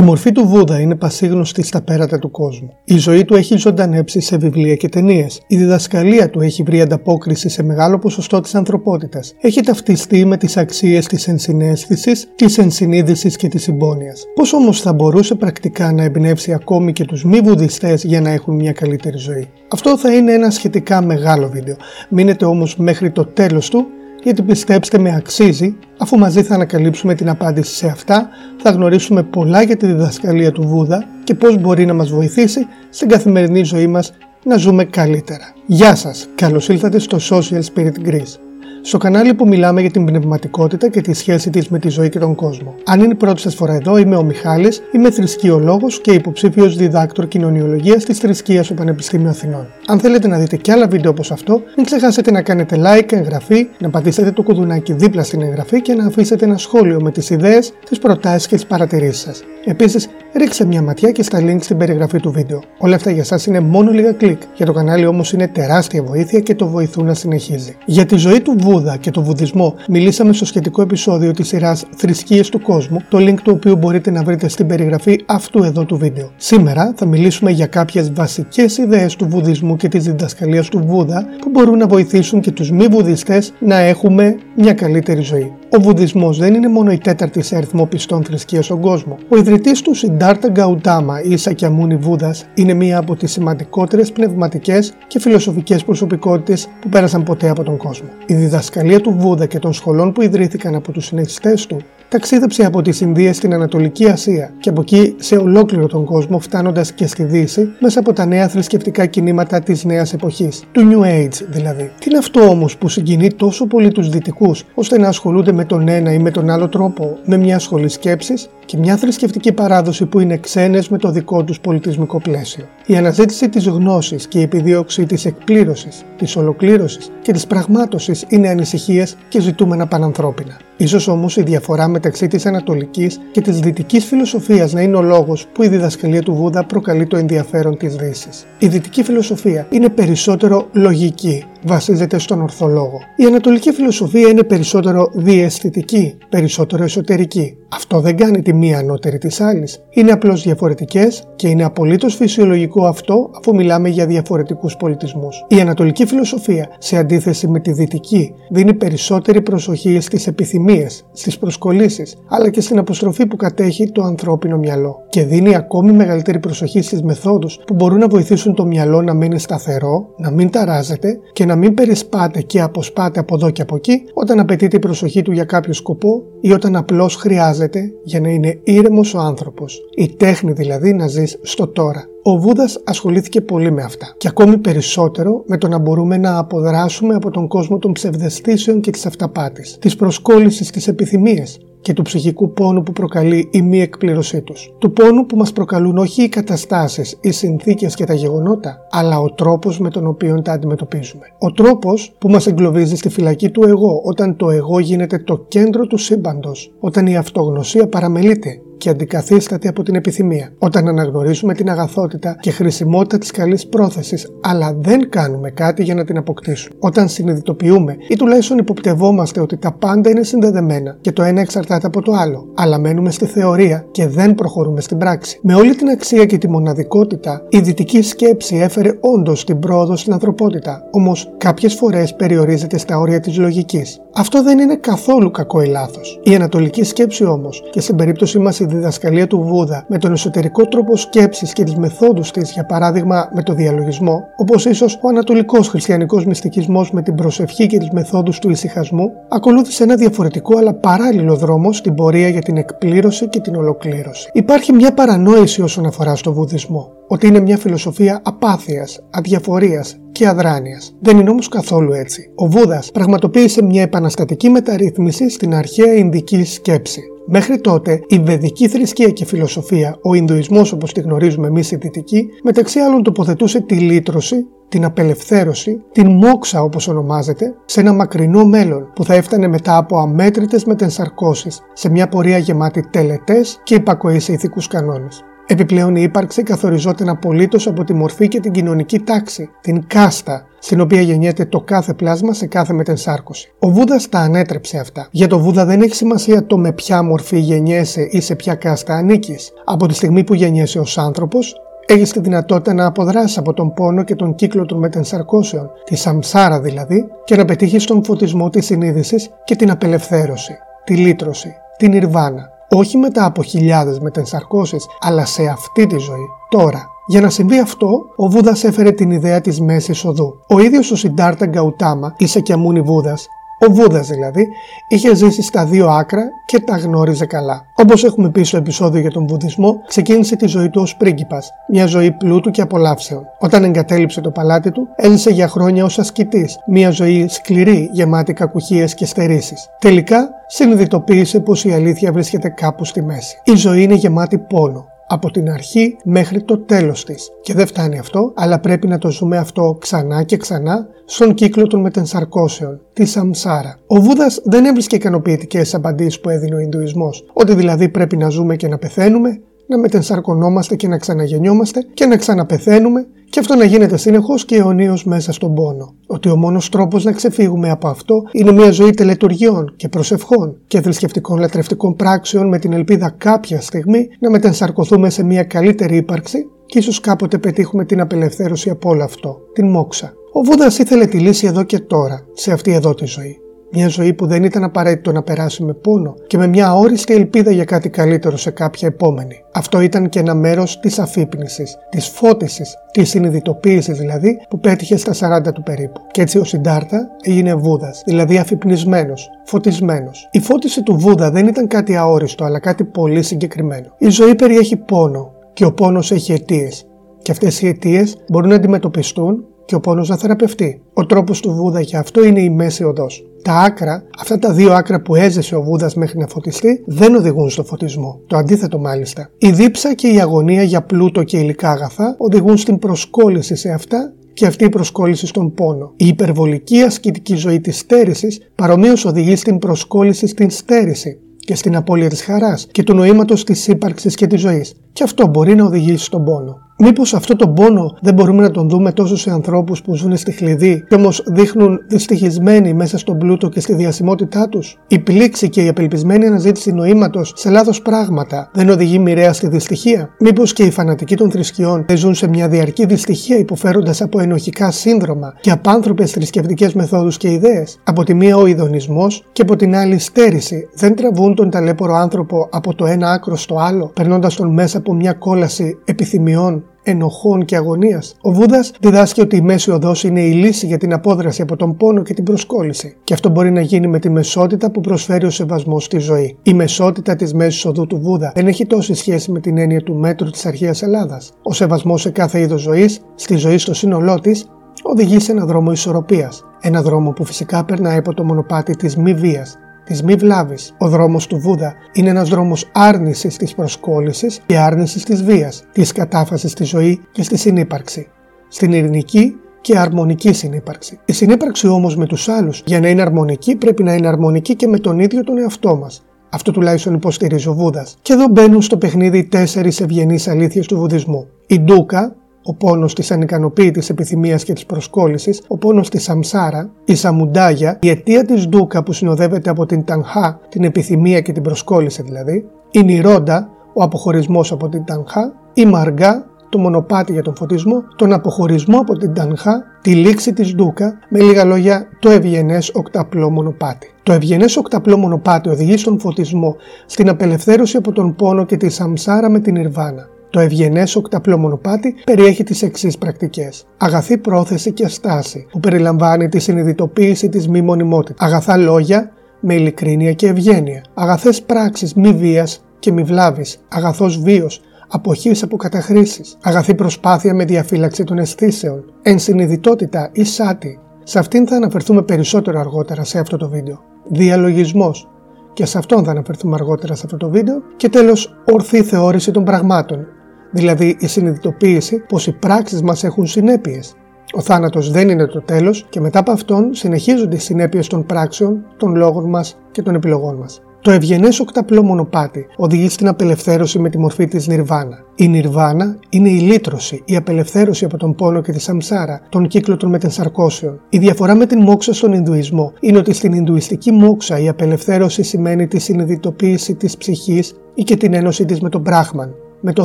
Η μορφή του Βούδα είναι πασίγνωστη στα πέρατα του κόσμου. Η ζωή του έχει ζωντανέψει σε βιβλία και ταινίες. Η διδασκαλία του έχει βρει ανταπόκριση σε μεγάλο ποσοστό της ανθρωπότητας. Έχει ταυτιστεί με τις αξίες της ενσυναίσθησης, της ενσυνείδησης και της συμπόνια. Πώς όμως θα μπορούσε πρακτικά να εμπνεύσει ακόμη και τους μη βουδιστές για να έχουν μια καλύτερη ζωή; Αυτό θα είναι ένα σχετικά μεγάλο βίντεο. Μείνετε όμως μέχρι το τέλος του γιατί πιστέψτε με αξίζει, αφού μαζί θα ανακαλύψουμε την απάντηση σε αυτά, θα γνωρίσουμε πολλά για τη διδασκαλία του Βούδα και πώς μπορεί να μας βοηθήσει στην καθημερινή ζωή μας να ζούμε καλύτερα. Γεια σας, καλώς ήλθατε στο Social Spirit Greece στο κανάλι που μιλάμε για την πνευματικότητα και τη σχέση της με τη ζωή και τον κόσμο. Αν είναι η πρώτη σας φορά εδώ, είμαι ο Μιχάλης, είμαι θρησκειολόγος και υποψήφιος διδάκτορ κοινωνιολογίας της θρησκείας στο Πανεπιστήμιο Αθηνών. Αν θέλετε να δείτε και άλλα βίντεο όπως αυτό, μην ξεχάσετε να κάνετε like, εγγραφή, να πατήσετε το κουδουνάκι δίπλα στην εγγραφή και να αφήσετε ένα σχόλιο με τις ιδέες, τις προτάσεις και τις παρατηρήσεις σας. Επίσης, ρίξτε μια ματιά και στα link στην περιγραφή του βίντεο. Όλα αυτά για εσά είναι μόνο λίγα κλικ. Για το κανάλι όμως είναι τεράστια βοήθεια και το βοηθούν να συνεχίζει. Για τη ζωή του Βούδα και το Βουδισμό μιλήσαμε στο σχετικό επεισόδιο της σειράς Θρησκείες του Κόσμου, το link του οποίου μπορείτε να βρείτε στην περιγραφή αυτού εδώ του βίντεο. Σήμερα θα μιλήσουμε για κάποιες βασικές ιδέες του Βουδισμού και της διδασκαλίας του Βούδα που μπορούν να βοηθήσουν και τους μη Βουδιστές να έχουμε μια καλύτερη ζωή. Ο Βουδισμός δεν είναι μόνο η τέταρτη σε αριθμό πιστών θρησκείας στον κόσμο. Ο ιδρυτής του Σιντάρτα Γκαουτάμα ή Σακιαμούνι Βούδας είναι μία από τις σημαντικότερες πνευματικές και φιλοσοφικές προσωπικότητες που πέρασαν ποτέ από τον κόσμο. Η διδασκαλία του Βούδα και των σχολών που ιδρύθηκαν από τους συνεχιστέ του ταξίδεψε από τις Ινδίες στην Ανατολική Ασία και από εκεί σε ολόκληρο τον κόσμο φτάνοντας και στη Δύση μέσα από τα νέα θρησκευτικά κινήματα της νέας εποχής, του New Age δηλαδή. Τι είναι αυτό όμως που συγκινεί τόσο πολύ τους δυτικούς ώστε να ασχολούνται με τον ένα ή με τον άλλο τρόπο; Με μια σχολή σκέψης και μια θρησκευτική παράδοση που είναι ξένες με το δικό τους πολιτισμικό πλαίσιο. Η αναζήτηση της γνώσης και η επιδίωξη της εκπλήρωσης, της ολοκλήρωσης και της πραγμάτωσης είναι ανησυχίες και ζητούμενα πανανθρώπινα. Ίσως όμως η διαφορά μεταξύ της ανατολικής και της δυτικής φιλοσοφίας να είναι ο λόγος που η διδασκαλία του Βούδα προκαλεί το ενδιαφέρον της Δύσης. Η δυτική φιλοσοφία είναι περισσότερο λογική, βασίζεται στον ορθολόγο. Η ανατολική φιλοσοφία είναι περισσότερο διαισθητική, περισσότερο εσωτερική. Αυτό δεν κάνει τη μία ανώτερη της άλλης. Είναι απλώς διαφορετικές και είναι απολύτως φυσιολογικό αυτό αφού μιλάμε για διαφορετικούς πολιτισμούς. Η ανατολική φιλοσοφία, σε αντίθεση με τη δυτική, δίνει περισσότερη προσοχή στις επιθυμίες, στις προσκολήσεις, αλλά και στην αποστροφή που κατέχει το ανθρώπινο μυαλό. Και δίνει ακόμη μεγαλύτερη προσοχή στις μεθόδους που μπορούν να βοηθήσουν το μυαλό να μείνει σταθερό, να μην ταράζεται και να μην περισπάτε και αποσπάτε από εδώ και από εκεί όταν απαιτείται η προσοχή του για κάποιο σκοπό ή όταν απλώς χρειάζεται για να είναι ήρεμος ο άνθρωπος. Η τέχνη δηλαδή να ζεις στο τώρα. Ο Βούδας ασχολήθηκε πολύ με αυτά και ακόμη περισσότερο με το να μπορούμε να αποδράσουμε από τον κόσμο των ψευδεστήσεων και της αυταπάτης, της προσκόλλησης της επιθυμίε, και του ψυχικού πόνου που προκαλεί η μη εκπλήρωσή τους. Του πόνου που μας προκαλούν όχι οι καταστάσεις, οι συνθήκες και τα γεγονότα, αλλά ο τρόπος με τον οποίο τα αντιμετωπίζουμε. Ο τρόπος που μας εγκλωβίζει στη φυλακή του εγώ, όταν το εγώ γίνεται το κέντρο του σύμπαντος, όταν η αυτογνωσία παραμελείται και αντικαθίσταται από την επιθυμία. Όταν αναγνωρίζουμε την αγαθότητα και χρησιμότητα της καλής πρόθεσης, αλλά δεν κάνουμε κάτι για να την αποκτήσουμε. Όταν συνειδητοποιούμε ή τουλάχιστον υποπτευόμαστε ότι τα πάντα είναι συνδεδεμένα και το ένα εξαρτάται από το άλλο, αλλά μένουμε στη θεωρία και δεν προχωρούμε στην πράξη. Με όλη την αξία και τη μοναδικότητα, η δυτική σκέψη έφερε όντως την πρόοδο στην ανθρωπότητα, όμως κάποιες φορές περιορίζεται στα όρια της λογικής. Αυτό δεν είναι καθόλου κακό ή λάθος. Η ανατολική σκέψη όμως, και στην περίπτωση μας η διδασκαλία του Βούδα με τον εσωτερικό τρόπο σκέψης και τις μεθόδους της, για παράδειγμα με το διαλογισμό, όπως ίσως ο ανατολικός χριστιανικός μυστικισμός με την προσευχή και τις μεθόδους του ησυχασμού, ακολούθησε ένα διαφορετικό αλλά παράλληλο δρόμο στην πορεία για την εκπλήρωση και την ολοκλήρωση. Υπάρχει μια παρανόηση όσον αφορά στο Βουδισμό, ότι είναι μια φιλοσοφία απάθειας, αδιαφορίας και αδράνειας. Δεν είναι όμως καθόλου έτσι. Ο Βούδας πραγματοποίησε μια επαναστατική μεταρρύθμιση στην αρχαία Ινδική σκέψη. Μέχρι τότε, η βεδική θρησκεία και φιλοσοφία, ο Ινδουισμός όπως τη γνωρίζουμε εμείς οι Δυτικοί, μεταξύ άλλων τοποθετούσε τη λύτρωση, την απελευθέρωση, την μόξα όπως ονομάζεται, σε ένα μακρινό μέλλον που θα έφτανε μετά από αμέτρητες μετενσαρκώσεις, σε μια πορεία γεμάτη τελετές και υπακοής σε ηθικούς κανόνες. Επιπλέον η ύπαρξη καθοριζόταν απολύτως από τη μορφή και την κοινωνική τάξη, την κάστα, στην οποία γεννιέται το κάθε πλάσμα σε κάθε μετενσάρκωση. Ο Βούδας τα ανέτρεψε αυτά. Για το Βούδα δεν έχει σημασία το με ποια μορφή γεννιέσαι ή σε ποια κάστα ανήκεις. Από τη στιγμή που γεννιέσαι ως άνθρωπος, έχεις τη δυνατότητα να αποδράσεις από τον πόνο και τον κύκλο των μετενσαρκώσεων, τη σαμσάρα δηλαδή, και να πετύχεις τον φωτισμό της συνείδησης και την απελευθέρωση, τη λύτρωση, την Ιρβάνα. Όχι μετά από χιλιάδες μετενσαρκώσεις, αλλά σε αυτή τη ζωή, τώρα. Για να συμβεί αυτό, ο Βούδας έφερε την ιδέα της μέσης οδού. Ο ίδιος ο Σιντάρτα Γκαουτάμα, η Σακιαμούνι Βούδας, ο Βούδας δηλαδή, είχε ζήσει στα δύο άκρα και τα γνώριζε καλά. Όπως έχουμε πει στο επεισόδιο για τον Βουδισμό, ξεκίνησε τη ζωή του ως πρίγκιπας, μια ζωή πλούτου και απολαύσεων. Όταν εγκατέλειψε το παλάτι του, έζησε για χρόνια ως ασκητής, μια ζωή σκληρή, γεμάτη κακουχίες και στερήσεις. Τελικά, συνειδητοποίησε πως η αλήθεια βρίσκεται κάπου στη μέση. Η ζωή είναι γεμάτη πόνο, από την αρχή μέχρι το τέλος της. Και δεν φτάνει αυτό, αλλά πρέπει να το ζούμε αυτό ξανά και ξανά στον κύκλο των μετενσαρκώσεων, τη Σαμσάρα. Ο Βούδας δεν έβρισκε ικανοποιητικές απαντήσεις που έδινε ο Ινδουισμός, ότι δηλαδή πρέπει να ζούμε και να πεθαίνουμε, να μετενσαρκωνόμαστε και να ξαναγεννιόμαστε και να ξαναπεθαίνουμε και αυτό να γίνεται συνεχώς και αιωνίως μέσα στον πόνο. Ότι ο μόνος τρόπος να ξεφύγουμε από αυτό είναι μια ζωή τελετουργιών και προσευχών και θρησκευτικών λατρευτικών πράξεων με την ελπίδα κάποια στιγμή να μετενσαρκωθούμε σε μια καλύτερη ύπαρξη και ίσως κάποτε πετύχουμε την απελευθέρωση από όλο αυτό, την μόξα. Ο Βούδας ήθελε τη λύση εδώ και τώρα, σε αυτή εδώ τη ζωή. Μια ζωή που δεν ήταν απαραίτητο να περάσει με πόνο και με μια όριστη ελπίδα για κάτι καλύτερο σε κάποια επόμενη. Αυτό ήταν και ένα μέρος της αφύπνισης, της φώτισης, της συνειδητοποίησης δηλαδή που πέτυχε στα 40 του περίπου. Και έτσι ο Σιντάρτα έγινε Βούδας, δηλαδή αφυπνισμένος, φωτισμένος. Η φώτιση του Βούδα δεν ήταν κάτι αόριστο, αλλά κάτι πολύ συγκεκριμένο. Η ζωή περιέχει πόνο και ο πόνος έχει αιτίες. Και αυτές οι αιτίες μπορούν να αντιμετωπιστούν και ο πόνος να θεραπευτεί. Ο τρόπος του Βούδα για αυτό είναι η μέση οδός. Τα άκρα, αυτά τα δύο άκρα που έζησε ο Βούδας μέχρι να φωτιστεί, δεν οδηγούν στο φωτισμό. Το αντίθετο μάλιστα. Η δίψα και η αγωνία για πλούτο και υλικά αγαθά οδηγούν στην προσκόλληση σε αυτά και αυτή η προσκόλληση στον πόνο. Η υπερβολική ασκητική ζωή της στέρησης παρομοίως οδηγεί στην προσκόλληση στην στέρηση και στην απώλεια της χαράς και του νοήματος της ύπαρξης και της ζωής. Και αυτό μπορεί να οδηγήσει στον πόνο. Μήπως αυτό το πόνο δεν μπορούμε να τον δούμε τόσο σε ανθρώπους που ζουν στη χλειδί και όμως δείχνουν δυστυχισμένοι μέσα στον πλούτο και στη διασημότητά τους; Η πλήξη και η απελπισμένη αναζήτηση νοήματος σε λάθος πράγματα δεν οδηγεί μοιραία στη δυστυχία; Μήπως και οι φανατικοί των θρησκειών δεν ζουν σε μια διαρκή δυστυχία υποφέροντας από ενοχικά σύνδρομα και απάνθρωπες θρησκευτικές μεθόδους και ιδέες; Από τη μία ο ειδονισμός και από την άλλη στέρηση δεν τραβούν τον ταλέπορο άνθρωπο από το ένα άκρο στο άλλο, περνώντας τον μέσα από μια κόλαση επιθυμιών; Ενοχών και αγωνίας. Ο Βούδας διδάσκει ότι η μέση οδός είναι η λύση για την απόδραση από τον πόνο και την προσκόλληση. Και αυτό μπορεί να γίνει με τη μεσότητα που προσφέρει ο σεβασμός στη ζωή. Η μεσότητα της μέσης οδού του Βούδα δεν έχει τόση σχέση με την έννοια του μέτρου της αρχαίας Ελλάδας. Ο σεβασμός σε κάθε είδος ζωής, στη ζωή στο σύνολό της, οδηγεί σε ένα δρόμο ισορροπίας. Ένα δρόμο που φυσικά περνάει από το μονοπάτι της μη βίας, της μη βλάβης. Ο δρόμος του Βούδα είναι ένας δρόμος άρνησης της προσκόλλησης και άρνησης της βίας, της κατάφασης στη ζωή και στη συνύπαρξη. Στην ειρηνική και αρμονική συνύπαρξη. Η συνύπαρξη όμως με τους άλλους, για να είναι αρμονική, πρέπει να είναι αρμονική και με τον ίδιο τον εαυτό μας. Αυτό τουλάχιστον υποστηρίζει ο Βούδας. Και εδώ μπαίνουν στο παιχνίδι τέσσερις ευγενείς αλήθειες του Βουδισμού. Η Ντούκα, ο πόνος της ανικανοποίητης επιθυμίας και της προσκόλλησης, ο πόνος της Σαμσάρα, η Σαμουντάγια, η αιτία της Ντούκα που συνοδεύεται από την Τανχά, την επιθυμία και την προσκόλληση δηλαδή, η Νιρόντα, ο αποχωρισμός από την Τανχά, η Μαργά, το μονοπάτι για τον φωτισμό, τον αποχωρισμό από την Τανχά, τη λήξη της Ντούκα, με λίγα λόγια το ευγενές οκταπλό μονοπάτι. Το ευγενές οκταπλό μονοπάτι οδηγεί στον φωτισμό, στην απελευθέρωση από τον πόνο και τη Σαμσάρα με την Ιρβάνα. Το ευγενές οκταπλό μονοπάτι περιέχει τις εξής πρακτικές. Αγαθή πρόθεση και στάση, που περιλαμβάνει τη συνειδητοποίηση της μη μονιμότητας. Αγαθά λόγια με ειλικρίνεια και ευγένεια. Αγαθές πράξεις μη βίας και μη βλάβης. Αγαθός βίος, αποχής από καταχρήσεις. Αγαθή προσπάθεια με διαφύλαξη των αισθήσεων. Ενσυνειδητότητα ή σάτι. Σε αυτήν θα αναφερθούμε περισσότερο αργότερα σε αυτό το βίντεο. Διαλογισμός, και σε αυτόν θα αναφερθούμε αργότερα σε αυτό το βίντεο. Και τέλος, ορθή θεώρηση των πραγμάτων, δηλαδή η συνειδητοποίηση πως οι πράξεις μας έχουν συνέπειες. Ο θάνατος δεν είναι το τέλος και μετά από αυτόν συνεχίζονται οι συνέπειες των πράξεων, των λόγων μας και των επιλογών μας. Το ευγενές οκταπλό μονοπάτι οδηγεί στην απελευθέρωση με τη μορφή της Νιρβάνα. Η Νιρβάνα είναι η λύτρωση, η απελευθέρωση από τον πόνο και τη σαμσάρα, τον κύκλο των μετενσαρκώσεων. Η διαφορά με την μόξα στον Ινδουισμό είναι ότι στην Ινδουιστική μόξα η απελευθέρωση σημαίνει τη συνειδητοποίηση της ψυχής ή και την ένωση της με τον Μπράχμαν, με το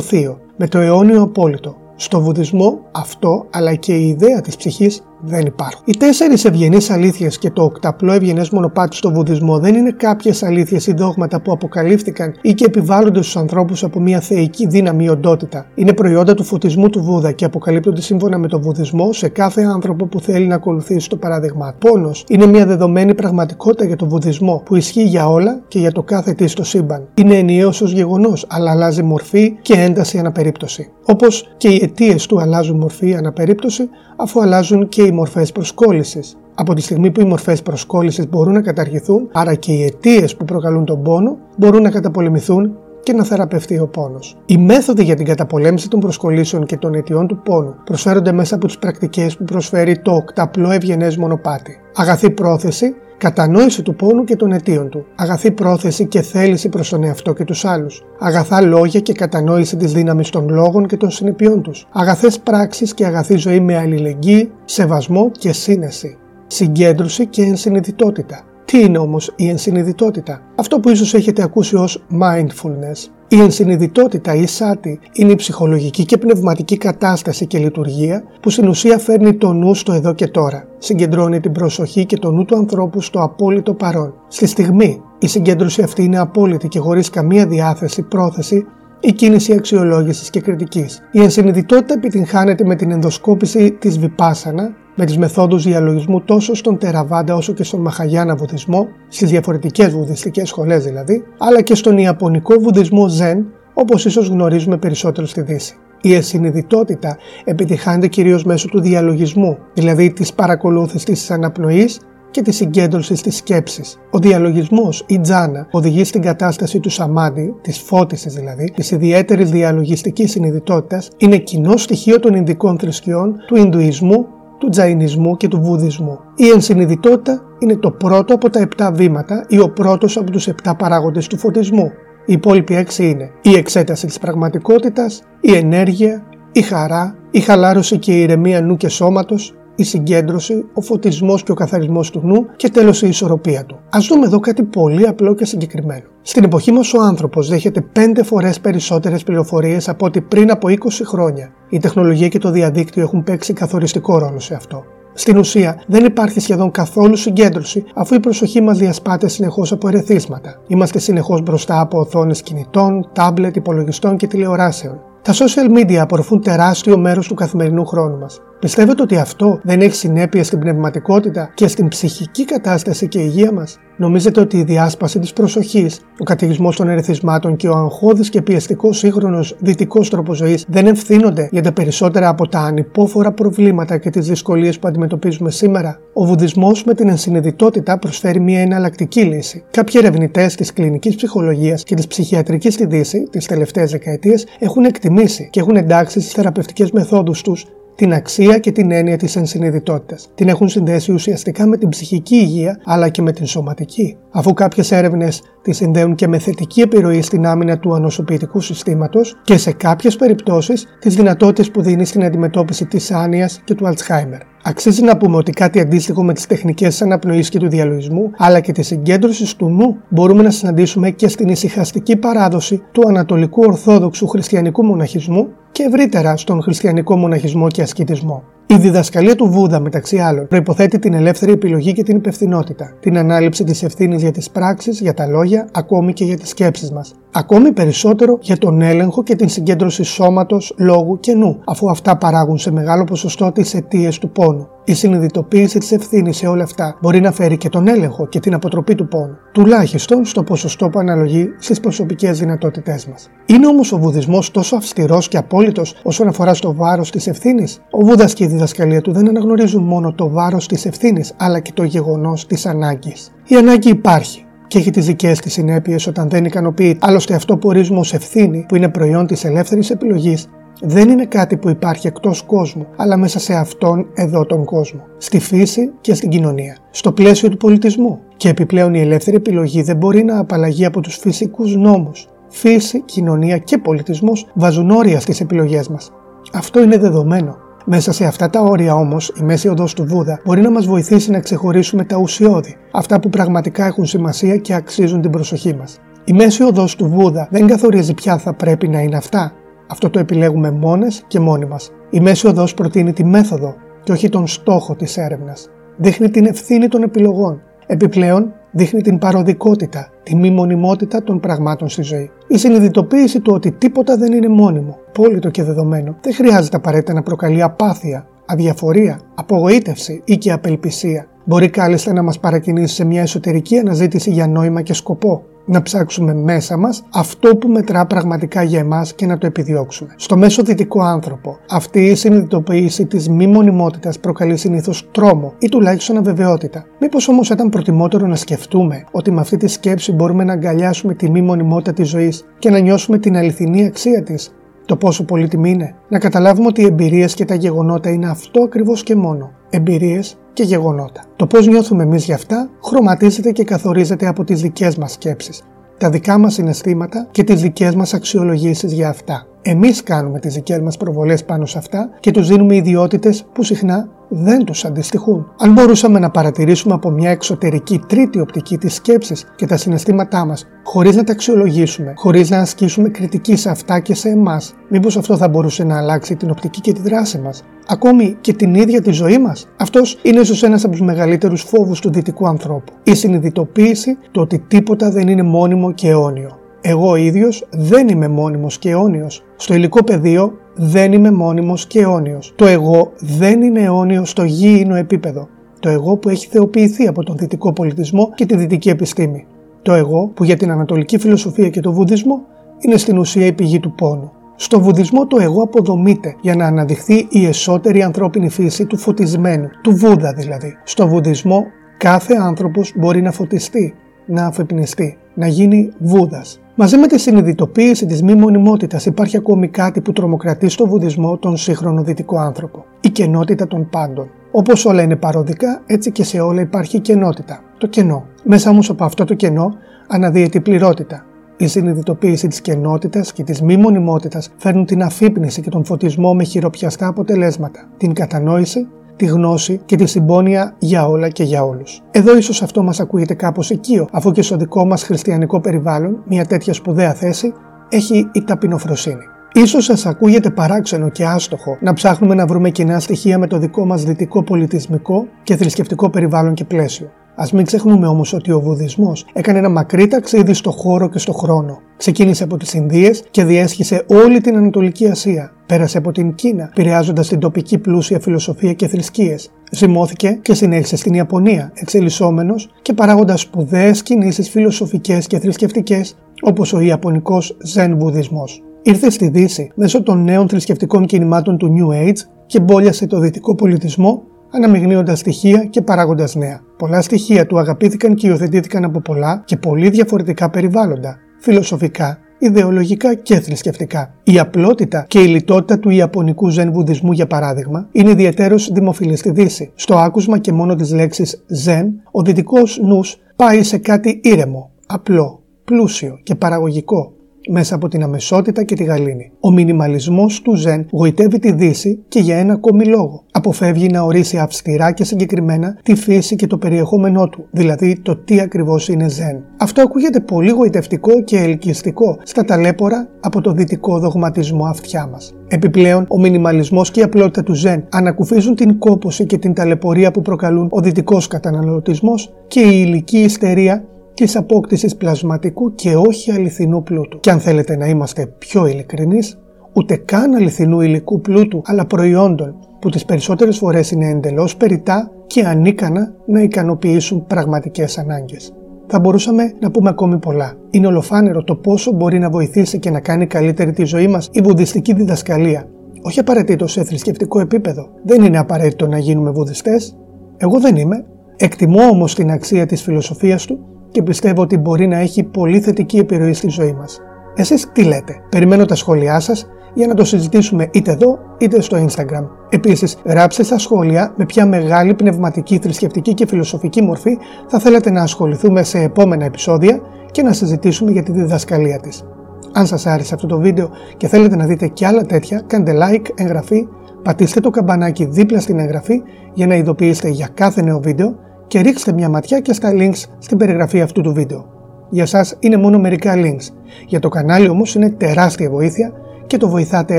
Θείο, με το αιώνιο απόλυτο. Στο Βουδισμό αυτό αλλά και η ιδέα της ψυχής δεν υπάρχουν. Οι τέσσερις ευγενείς αλήθειες και το οκταπλό ευγενές μονοπάτι στο Βουδισμό δεν είναι κάποιες αλήθειες ή δόγματα που αποκαλύφθηκαν ή και επιβάλλονται στους ανθρώπους από μια θεϊκή δύναμη ή οντότητα. Είναι προϊόντα του φωτισμού του Βούδα και αποκαλύπτονται σύμφωνα με το Βουδισμό σε κάθε άνθρωπο που θέλει να ακολουθήσει το παράδειγμα. Πόνος είναι μια δεδομένη πραγματικότητα για το Βουδισμό που ισχύει για όλα και για το κάθε τι στο σύμπαν. Είναι ενιαίος ως γεγονός, αλλά αλλάζει μορφή και ένταση αναπερίπτωση. Όπως και οι αιτίες του αλλάζουν μορφή αναπερίπτωση, αφού αλλάζουν και οι μορφές προσκόλλησης. Από τη στιγμή που οι μορφές προσκόλλησης μπορούν να καταργηθούν, άρα και οι αιτίες που προκαλούν τον πόνο μπορούν να καταπολεμηθούν και να θεραπευτεί ο πόνος. Οι μέθοδοι για την καταπολέμηση των προσκολήσεων και των αιτιών του πόνου προσφέρονται μέσα από τις πρακτικές που προσφέρει το οκταπλό ευγενές μονοπάτι. Αγαθή πρόθεση, κατανόηση του πόνου και των αιτίων του, αγαθή πρόθεση και θέληση προς τον εαυτό και τους άλλους, αγαθά λόγια και κατανόηση της δύναμης των λόγων και των συνεπειών τους, αγαθές πράξεις και αγαθή ζωή με αλληλεγγύη, σεβασμό και σύνεση, συγκέντρωση και ενσυνειδητότητα. Τι είναι όμως η ενσυνειδητότητα; Αυτό που ίσως έχετε ακούσει ως mindfulness η ενσυνειδητότητα ή σάτι είναι η ψυχολογική και πνευματική κατάσταση και λειτουργία που στην ουσία φέρνει το νου στο εδώ και τώρα. Συγκεντρώνει την προσοχή και το νου του ανθρώπου στο απόλυτο παρόν. Στη στιγμή, η συγκέντρωση αυτή είναι απόλυτη και χωρίς καμία διάθεση, πρόθεση ή κίνηση αξιολόγησης και κριτικής. Η ενσυνειδητότητα επιτυγχάνεται με την ενδοσκόπηση της Βιπάσανα με τις μεθόδους διαλογισμού τόσο στον Τεραβάντα όσο και στον Μαχαγιάνα βουδισμό, στις διαφορετικές βουδιστικές σχολές δηλαδή, αλλά και στον Ιαπωνικό βουδισμό Ζεν, όπως ίσως γνωρίζουμε περισσότερο στη Δύση. Η ασυνειδητότητα επιτυχάνεται κυρίως μέσω του διαλογισμού, δηλαδή της παρακολούθησης της αναπνοής και της συγκέντρωσης της σκέψης. Ο διαλογισμός ή τζάνα οδηγεί στην κατάσταση του σαμάντι, της φώτισης δηλαδή, της ιδιαίτερης διαλογιστικής συνειδητότητας, είναι κοινό στοιχείο των Ινδικών θρησκειών, του Ινδουισμού του Τζαϊνισμού και του Βουδισμού. Η ενσυνειδητότητα είναι το πρώτο από τα επτά βήματα ή ο πρώτος από τους επτά παράγοντες του φωτισμού. Οι υπόλοιποι έξι είναι η εξέταση της πραγματικότητας, η ενέργεια, η χαρά, η χαλάρωση και η ηρεμία νου και σώματος, η συγκέντρωση, ο φωτισμός και ο καθαρισμός του νου και τέλος η ισορροπία του. Α δούμε εδώ κάτι πολύ απλό και συγκεκριμένο. Στην εποχή μας ο άνθρωπος δέχεται 5 φορές περισσότερες πληροφορίες από ό,τι πριν από 20 χρόνια. Η τεχνολογία και το διαδίκτυο έχουν παίξει καθοριστικό ρόλο σε αυτό. Στην ουσία, δεν υπάρχει σχεδόν καθόλου συγκέντρωση, αφού η προσοχή μας διασπάται συνεχώς από ερεθίσματα. Είμαστε συνεχώς μπροστά από οθόνες κινητών, τάμπλετ, υπολογιστών και τηλεοράσεων. Τα social media απορροφούν τεράστιο μέρος του καθημερινού χρόνου μας. Πιστεύετε ότι αυτό δεν έχει συνέπειες στην πνευματικότητα και στην ψυχική κατάσταση και υγεία μας; Νομίζετε ότι η διάσπαση της προσοχής, ο κατηγισμό των ερεθισμάτων και ο αγχώδης και πιεστικός σύγχρονος δυτικός τρόπος ζωής δεν ευθύνονται για τα περισσότερα από τα ανυπόφορα προβλήματα και τις δυσκολίες που αντιμετωπίζουμε σήμερα; Ο Βουδισμός με την ενσυνειδητότητα προσφέρει μια εναλλακτική λύση. Κάποιοι ερευνητές της κλινικής ψυχολογίας και της ψυχιατρικής στη Δύση τις τελευταίες δεκαετίες έχουν εκτιμήσει και έχουν εντάξει στις θεραπευτικές μεθόδους τους την αξία και την έννοια της ενσυνειδητότητας. Την έχουν συνδέσει ουσιαστικά με την ψυχική υγεία αλλά και με την σωματική. Αφού κάποιες έρευνες τη συνδέουν και με θετική επιρροή στην άμυνα του ανοσοποιητικού συστήματος και σε κάποιες περιπτώσεις τις δυνατότητες που δίνει στην αντιμετώπιση της άνοιας και του Αλτσχάιμερ. Αξίζει να πούμε ότι κάτι αντίστοιχο με τις τεχνικές της αναπνοής και του διαλογισμού, αλλά και της συγκέντρωσης του νου, μπορούμε να συναντήσουμε και στην ησυχαστική παράδοση του Ανατολικού Ορθόδοξου Χριστιανικού Μοναχισμού και ευρύτερα στον χριστιανικό μοναχισμό και ασκητισμό. Η διδασκαλία του Βούδα, μεταξύ άλλων, προποθέτει την ελεύθερη επιλογή και την υπευθυνότητα, την ανάληψη της ευθύνης για τις πράξεις, για τα λόγια, ακόμη και για τις σκέψεις μας. Ακόμη περισσότερο για τον έλεγχο και την συγκέντρωση σώματος, λόγου και νου, αφού αυτά παράγουν σε μεγάλο ποσοστό τις αιτίες του πόνου. Η συνειδητοποίηση της ευθύνης σε όλα αυτά μπορεί να φέρει και τον έλεγχο και την αποτροπή του πόνου, τουλάχιστον στο ποσοστό που αναλογεί στις προσωπικές δυνατότητές μας. Είναι όμως ο Βουδισμός τόσο αυστηρός και απόλυτος όσον αφορά στο βάρος της ευθύνης; Ο Βούδας και η διδασκαλία του δεν αναγνωρίζουν μόνο το βάρος της ευθύνης, αλλά και το γεγονός της ανάγκης. Η ανάγκη υπάρχει και έχει τις δικές της συνέπειες όταν δεν ικανοποιεί. Άλλωστε, αυτό που ορίζουμε ως ευθύνη, που είναι προϊόν της ελεύθερης επιλογής, δεν είναι κάτι που υπάρχει εκτός κόσμου, αλλά μέσα σε αυτόν εδώ τον κόσμο. Στη φύση και στην κοινωνία. Στο πλαίσιο του πολιτισμού. Και επιπλέον η ελεύθερη επιλογή δεν μπορεί να απαλλαγεί από τους φυσικούς νόμους. Φύση, κοινωνία και πολιτισμός βάζουν όρια στις επιλογές μας. Αυτό είναι δεδομένο. Μέσα σε αυτά τα όρια όμως, η μέση οδός του Βούδα μπορεί να μας βοηθήσει να ξεχωρίσουμε τα ουσιώδη, αυτά που πραγματικά έχουν σημασία και αξίζουν την προσοχή μας. Η μέση οδός του Βούδα δεν καθορίζει ποια θα πρέπει να είναι αυτά. Αυτό το επιλέγουμε μόνες και μόνοι μας. Η μέση οδός προτείνει τη μέθοδο και όχι τον στόχο της έρευνας. Δείχνει την ευθύνη των επιλογών. Επιπλέον, δείχνει την παροδικότητα, τη μη μονιμότητα των πραγμάτων στη ζωή. Η συνειδητοποίηση του ότι τίποτα δεν είναι μόνιμο, πόλητο και δεδομένο, δεν χρειάζεται απαραίτητα να προκαλεί απάθεια, αδιαφορία, απογοήτευση ή και απελπισία. Μπορεί κάλλιστα να μας παρακινήσει σε μια εσωτερική αναζήτηση για νόημα και σκοπό, να ψάξουμε μέσα μας αυτό που μετρά πραγματικά για εμάς και να το επιδιώξουμε. Στο μέσο δυτικό άνθρωπο, αυτή η συνειδητοποίηση της μη μονιμότητας προκαλεί συνήθως τρόμο ή τουλάχιστον αβεβαιότητα. Μήπως όμως ήταν προτιμότερο να σκεφτούμε ότι με αυτή τη σκέψη μπορούμε να αγκαλιάσουμε τη μη μονιμότητα της ζωής και να νιώσουμε την αληθινή αξία της; Το πόσο πολύτιμη είναι; Να καταλάβουμε ότι οι εμπειρίες και τα γεγονότα είναι αυτό ακριβώς και μόνο. Εμπειρίες και γεγονότα. Το πώς νιώθουμε εμείς για αυτά χρωματίζεται και καθορίζεται από τις δικές μας σκέψεις, τα δικά μας συναισθήματα και τις δικές μας αξιολογήσεις για αυτά. Εμείς κάνουμε τις δικές μας προβολές πάνω σε αυτά και τους δίνουμε ιδιότητες που συχνά δεν τους αντιστοιχούν. Αν μπορούσαμε να παρατηρήσουμε από μια εξωτερική τρίτη οπτική τις σκέψεις και τα συναισθήματά μας, χωρίς να τα αξιολογήσουμε, χωρίς να ασκήσουμε κριτική σε αυτά και σε εμάς, μήπως αυτό θα μπορούσε να αλλάξει την οπτική και τη δράση μας, ακόμη και την ίδια τη ζωή μας; Αυτός είναι ίσως ένας από τους μεγαλύτερους φόβους του δυτικού ανθρώπου. Η συνειδητοποίηση του ότι τίποτα δεν είναι μόνιμο και αιώνιο. Εγώ ίδιος δεν είμαι μόνιμος και αιώνιος. Στο υλικό πεδίο δεν είμαι μόνιμος και αιώνιος. Το εγώ δεν είναι αιώνιο στο γήινο επίπεδο. Το εγώ που έχει θεοποιηθεί από τον δυτικό πολιτισμό και τη δυτική επιστήμη. Το εγώ που για την ανατολική φιλοσοφία και τον βουδισμό είναι στην ουσία η πηγή του πόνου. Στο βουδισμό το εγώ αποδομείται για να αναδειχθεί η εσωτερική ανθρώπινη φύση του φωτισμένου, του Βούδα δηλαδή. Στο βουδισμό κάθε άνθρωπος μπορεί να φωτιστεί, να αφεπνιστεί, να γίνει Βούδας. Μαζί με τη συνειδητοποίηση της μη μονιμότητας υπάρχει ακόμη κάτι που τρομοκρατεί στο βουδισμό τον σύγχρονο δυτικό άνθρωπο. Η κενότητα των πάντων. Όπως όλα είναι παροδικά, έτσι και σε όλα υπάρχει κενότητα. Το κενό. Μέσα όμως από αυτό το κενό αναδύεται η πληρότητα. Η συνειδητοποίηση της κενότητας και της μη μονιμότητας φέρνουν την αφύπνιση και τον φωτισμό με χειροπιαστά αποτελέσματα, την κατανόηση τη γνώση και τη συμπόνια για όλα και για όλους. Εδώ ίσως αυτό μας ακούγεται κάπως οικείο, αφού και στο δικό μας χριστιανικό περιβάλλον μια τέτοια σπουδαία θέση έχει η ταπεινοφροσύνη. Ίσως σας ακούγεται παράξενο και άστοχο να ψάχνουμε να βρούμε κοινά στοιχεία με το δικό μας δυτικό πολιτισμικό και θρησκευτικό περιβάλλον και πλαίσιο. Α μην ξεχνούμε όμως ότι ο Βουδισμός έκανε ένα μακρύ ταξίδι στο χώρο και στο χρόνο. Ξεκίνησε από τις Ινδίες και διέσχισε όλη την Ανατολική Ασία. Πέρασε από την Κίνα, επηρεάζοντας την τοπική πλούσια φιλοσοφία και θρησκείες. Ζυμώθηκε και συνέχισε στην Ιαπωνία, εξελισσόμενος και παράγοντας σπουδαίες κινήσεις φιλοσοφικές και θρησκευτικές, όπως ο Ιαπωνικός Ζεν Βουδισμός. Ήρθε στη Δύση μέσω των νέων θρησκευτικών κινημάτων του New Age και μπόλιασε το δυτικό πολιτισμό αναμειγνύοντα στοιχεία και παράγοντας νέα. Πολλά στοιχεία του αγαπήθηκαν και υιοθετήθηκαν από πολλά και πολύ διαφορετικά περιβάλλοντα, φιλοσοφικά, ιδεολογικά και θρησκευτικά. Η απλότητα και η λιτότητα του Ιαπωνικού Ζεν Βουδισμού, για παράδειγμα, είναι ιδιαίτερω δημοφιλής στη Δύση. Στο άκουσμα και μόνο της λέξης Ζεν, ο δυτικός νους πάει σε κάτι ήρεμο, απλό, πλούσιο και παραγωγικό, μέσα από την αμεσότητα και τη γαλήνη. Ο μινιμαλισμός του Ζεν γοητεύει τη Δύση και για ένα ακόμη λόγο. Αποφεύγει να ορίσει αυστηρά και συγκεκριμένα τη φύση και το περιεχόμενό του, δηλαδή το τι ακριβώς είναι Ζεν. Αυτό ακούγεται πολύ γοητευτικό και ελκυστικό στα ταλέπορα από το δυτικό δογματισμό αυτιά μας. Επιπλέον, ο μινιμαλισμός και η απλότητα του Ζεν ανακουφίζουν την κόποση και την ταλαιπωρία που προκαλούν ο δυτικός καταναλωτισμός και η υλική ιστερία της απόκτησης πλασματικού και όχι αληθινού πλούτου. Και αν θέλετε να είμαστε πιο ειλικρινείς, ούτε καν αληθινού υλικού πλούτου, αλλά προϊόντων που τις περισσότερες φορές είναι εντελώς περιτά και ανίκανα να ικανοποιήσουν πραγματικές ανάγκες. Θα μπορούσαμε να πούμε ακόμη πολλά. Είναι ολοφάνερο το πόσο μπορεί να βοηθήσει και να κάνει καλύτερη τη ζωή μας η βουδιστική διδασκαλία. Όχι απαραίτητο σε θρησκευτικό επίπεδο. Δεν είναι απαραίτητο να γίνουμε βουδιστές. Εγώ δεν είμαι. Εκτιμώ όμως την αξία της φιλοσοφίας του και πιστεύω ότι μπορεί να έχει πολύ θετική επιρροή στη ζωή μας. Εσείς τι λέτε, περιμένω τα σχόλιά σας για να το συζητήσουμε είτε εδώ είτε στο Instagram. Επίσης, γράψτε στα σχόλια με ποια μεγάλη πνευματική, θρησκευτική και φιλοσοφική μορφή θα θέλατε να ασχοληθούμε σε επόμενα επεισόδια και να συζητήσουμε για τη διδασκαλία της. Αν σας άρεσε αυτό το βίντεο και θέλετε να δείτε και άλλα τέτοια, κάντε like, εγγραφή, πατήστε το καμπανάκι δίπλα στην εγγραφή για να ειδοποιήσετε για κάθε νέο βίντεο και ρίξτε μια ματιά και στα links στην περιγραφή αυτού του βίντεο. Για σας είναι μόνο μερικά links. Για το κανάλι όμως είναι τεράστια βοήθεια και το βοηθάτε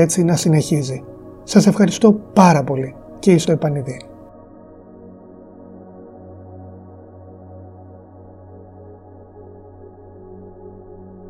έτσι να συνεχίζει. Σας ευχαριστώ πάρα πολύ και είστε επανειδή.